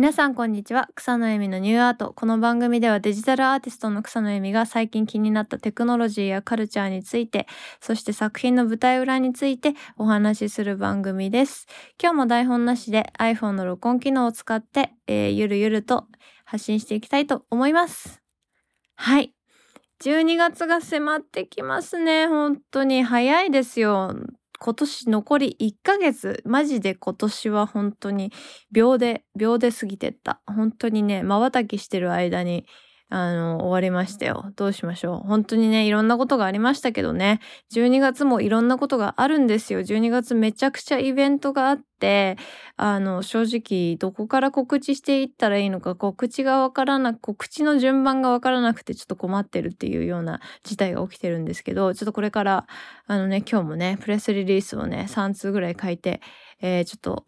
皆さんこんにちは。草野恵美のニューアート。この番組ではデジタルアーティストの草野恵美が最近気になったテクノロジーやカルチャーについてそして作品の舞台裏についてお話しする番組です。今日も台本なしで iPhone の録音機能を使って、えー、ゆるゆると発信していきたいと思います。はい。12月が迫ってきますね。本当に早いですよ。今年残り1ヶ月、マジで今年は本当に秒で、秒で過ぎてった。本当にね、瞬きしてる間にあの、終わりましたよ。どうしましょう。本当にね、いろんなことがありましたけどね。12月もいろんなことがあるんですよ。12月めちゃくちゃイベントがあって、あの、正直、どこから告知していったらいいのか、告知がわからなく、告知の順番がわからなくてちょっと困ってるっていうような事態が起きてるんですけど、ちょっとこれから、あのね、今日もね、プレスリリースをね、3通ぐらい書いて、えー、ちょっと、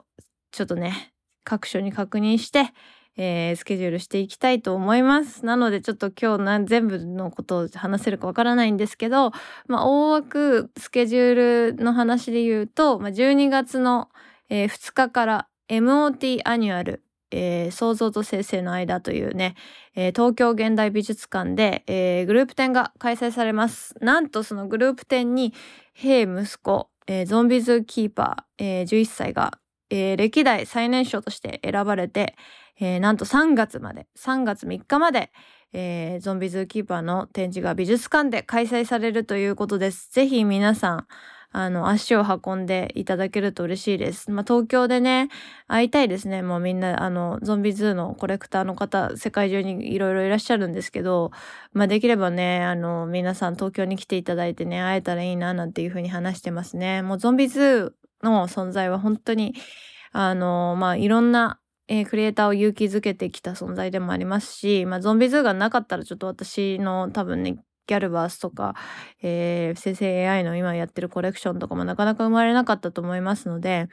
ちょっとね、各所に確認して、えー、スケジュールしていきたいと思います。なのでちょっと今日全部のことを話せるかわからないんですけど、まあ、大枠スケジュールの話で言うと、まあ、12月の、えー、2日から MOT アニュアル、えー、創造と生成の間というね、えー、東京現代美術館で、えー、グループ展が開催されます。なんとそのグループ展に、兵息子、えー、ゾンビズキーパー、えー、11歳が、えー、歴代最年少として選ばれて、えー、なんと3月まで、3月3日まで、えー、ゾンビズーキーパーの展示が美術館で開催されるということです。ぜひ皆さん、あの、足を運んでいただけると嬉しいです。まあ、東京でね、会いたいですね。もうみんな、あの、ゾンビズーのコレクターの方、世界中にいろいろいらっしゃるんですけど、まあ、できればね、あの、皆さん東京に来ていただいてね、会えたらいいな、なんていうふうに話してますね。もうゾンビズーの存在は本当に、あの、まあ、いろんなえー、クリエイターを勇気づけてきた存在でもありますし、まあ、ゾンビズーがなかったらちょっと私の多分ね、ギャルバースとか、えー、生成 AI の今やってるコレクションとかもなかなか生まれなかったと思いますので、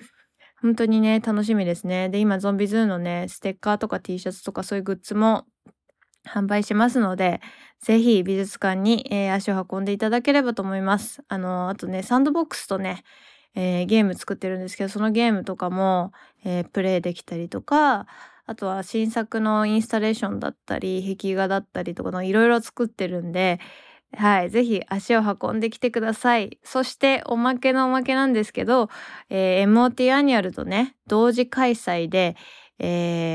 本当にね、楽しみですね。で、今、ゾンビズーのね、ステッカーとか T シャツとかそういうグッズも販売しますので、ぜひ美術館に、えー、足を運んでいただければと思います。あの、あとね、サンドボックスとね、えー、ゲーム作ってるんですけど、そのゲームとかも、えー、プレイできたりとか、あとは新作のインスタレーションだったり、壁画だったりとかのいろいろ作ってるんで、はい。ぜひ足を運んできてください。そしておまけのおまけなんですけど、えー、MOT アニュアルとね、同時開催で、え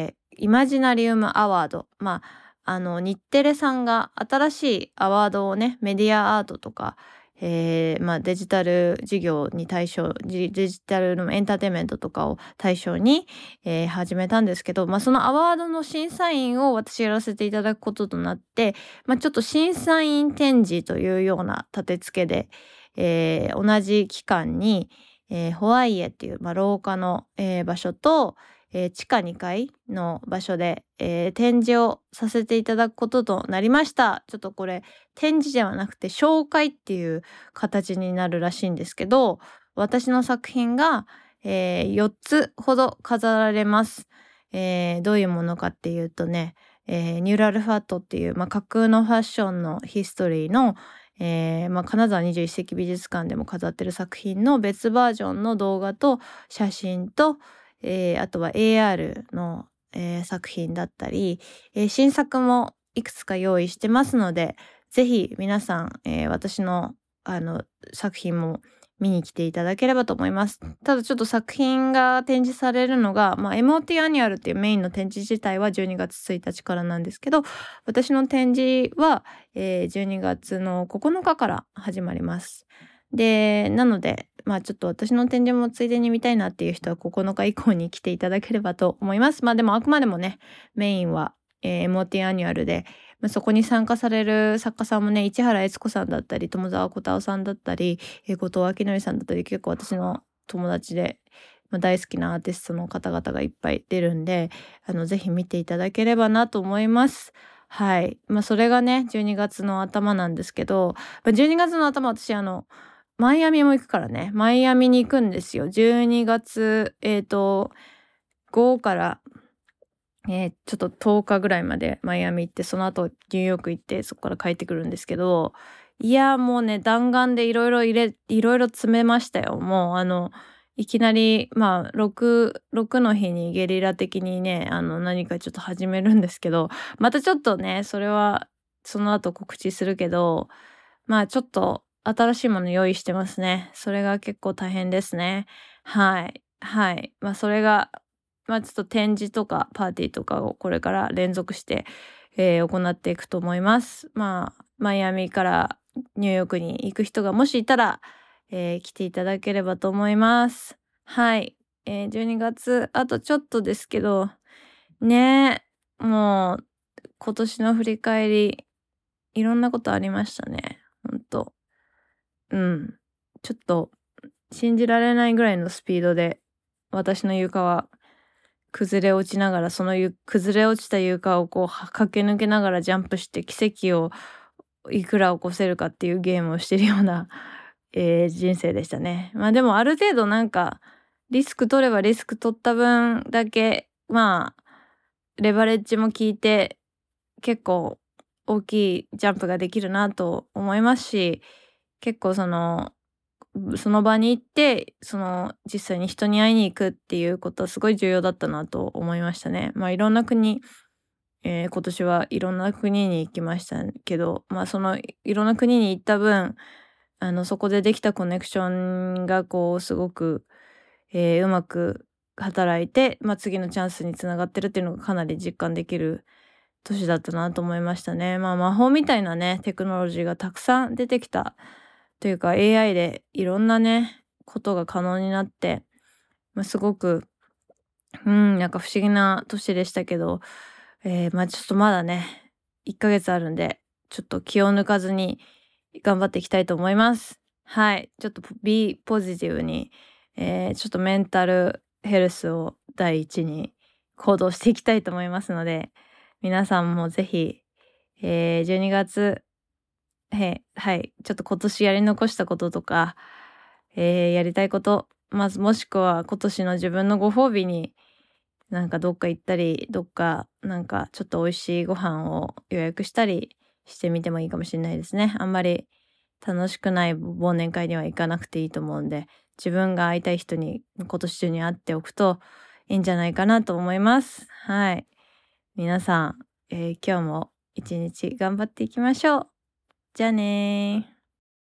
ー、イマジナリウムアワード。まあ、あの、日テレさんが新しいアワードをね、メディアアートとか、えー、まあ、デジタル事業に対象、デジタルのエンターテインメントとかを対象に、えー、始めたんですけど、まあ、そのアワードの審査員を私やらせていただくこととなって、まあ、ちょっと審査員展示というような立て付けで、えー、同じ期間に、えー、ホワイエっていう、まあ、廊下の、えー、場所と、えー、地下2階の場所で、えー、展示をさせていただくこととなりました。ちょっとこれ展示ではなくて紹介っていう形になるらしいんですけど、私の作品が、えー、4つほど飾られます。えー、どういうものかっていうとね、えー、ニューラルファットっていう、まあ、架空のファッションのヒストリーの、えーまあ、金沢21世紀美術館でも飾ってる作品の別バージョンの動画と写真と、えー、あとは AR の、えー、作品だったり、えー、新作もいくつか用意してますので、ぜひ皆さん、えー、私のあの作品も見に来ていただければと思います。ただちょっと作品が展示されるのが、まあ、MOT アニュアルっていうメインの展示自体は12月1日からなんですけど、私の展示は、えー、12月の9日から始まります。で、なので、まあちょっと私の展示もついでに見たいなっていう人は9日以降に来ていただければと思います。まあでもあくまでもね、メインは、えー、MOT アニュアルで、まあ、そこに参加される作家さんもね、市原えつこさんだったり、友沢こたおさんだったり、えー、後藤映則さんだったり、結構私の友達で、まあ、大好きなアーティストの方々がいっぱい出るんで、あの、ぜひ見ていただければなと思います。はい。まあ、それがね、12月の頭なんですけど、まあ、12月の頭、私、あの、マイアミも行くからね。マイアミに行くんですよ。12月、えっ、ー、と、5から、えー、ちょっと10日ぐらいまでマイアミ行って、その後ニューヨーク行って、そこから帰ってくるんですけど、いや、もうね、弾丸でいろいろ入れ、いろいろ詰めましたよ。もう、あの、いきなり、まあ、6、6の日にゲリラ的にね、あの、何かちょっと始めるんですけど、またちょっとね、それは、その後告知するけど、まあ、ちょっと、新しいもの用意してますね。それが結構大変ですね。はい。はい。まあ、それが、まあ、ちょっと展示とかパーティーとかをこれから連続して、えー、行っていくと思います。まあ、マイアミからニューヨークに行く人がもしいたら、えー、来ていただければと思います。はい。えー、12月、あとちょっとですけど、ねもう、今年の振り返り、いろんなことありましたね。ほんと。うん。ちょっと、信じられないぐらいのスピードで、私の床は崩れ落ちながら、その崩れ落ちた床をこう駆け抜けながらジャンプして奇跡をいくら起こせるかっていうゲームをしてるような、えー、人生でしたね。まあでもある程度なんか、リスク取ればリスク取った分だけ、まあ、レバレッジも効いて、結構大きいジャンプができるなと思いますし、結構その、その場に行って、その実際に人に会いに行くっていうことはすごい重要だったなと思いましたね。まあいろんな国、えー、今年はいろんな国に行きましたけど、まあそのいろんな国に行った分、あのそこでできたコネクションがこうすごく、えー、うまく働いて、まあ次のチャンスにつながってるっていうのがかなり実感できる年だったなと思いましたね。まあ魔法みたいなね、テクノロジーがたくさん出てきたというか AI でいろんなね、ことが可能になって、まあ、すごく、うん、なんか不思議な年でしたけど、えー、まあちょっとまだね、1ヶ月あるんで、ちょっと気を抜かずに頑張っていきたいと思います。はい。ちょっと B ポジティブに、えー、ちょっとメンタルヘルスを第一に行動していきたいと思いますので、皆さんもぜひ、えー、12月へはい。ちょっと今年やり残したこととか、えー、やりたいこと、まずもしくは今年の自分のご褒美に、なんかどっか行ったり、どっかなんかちょっと美味しいご飯を予約したりしてみてもいいかもしれないですね。あんまり楽しくない忘年会には行かなくていいと思うんで、自分が会いたい人に今年中に会っておくといいんじゃないかなと思います。はい。皆さん、えー、今日も一日頑張っていきましょう。じゃあね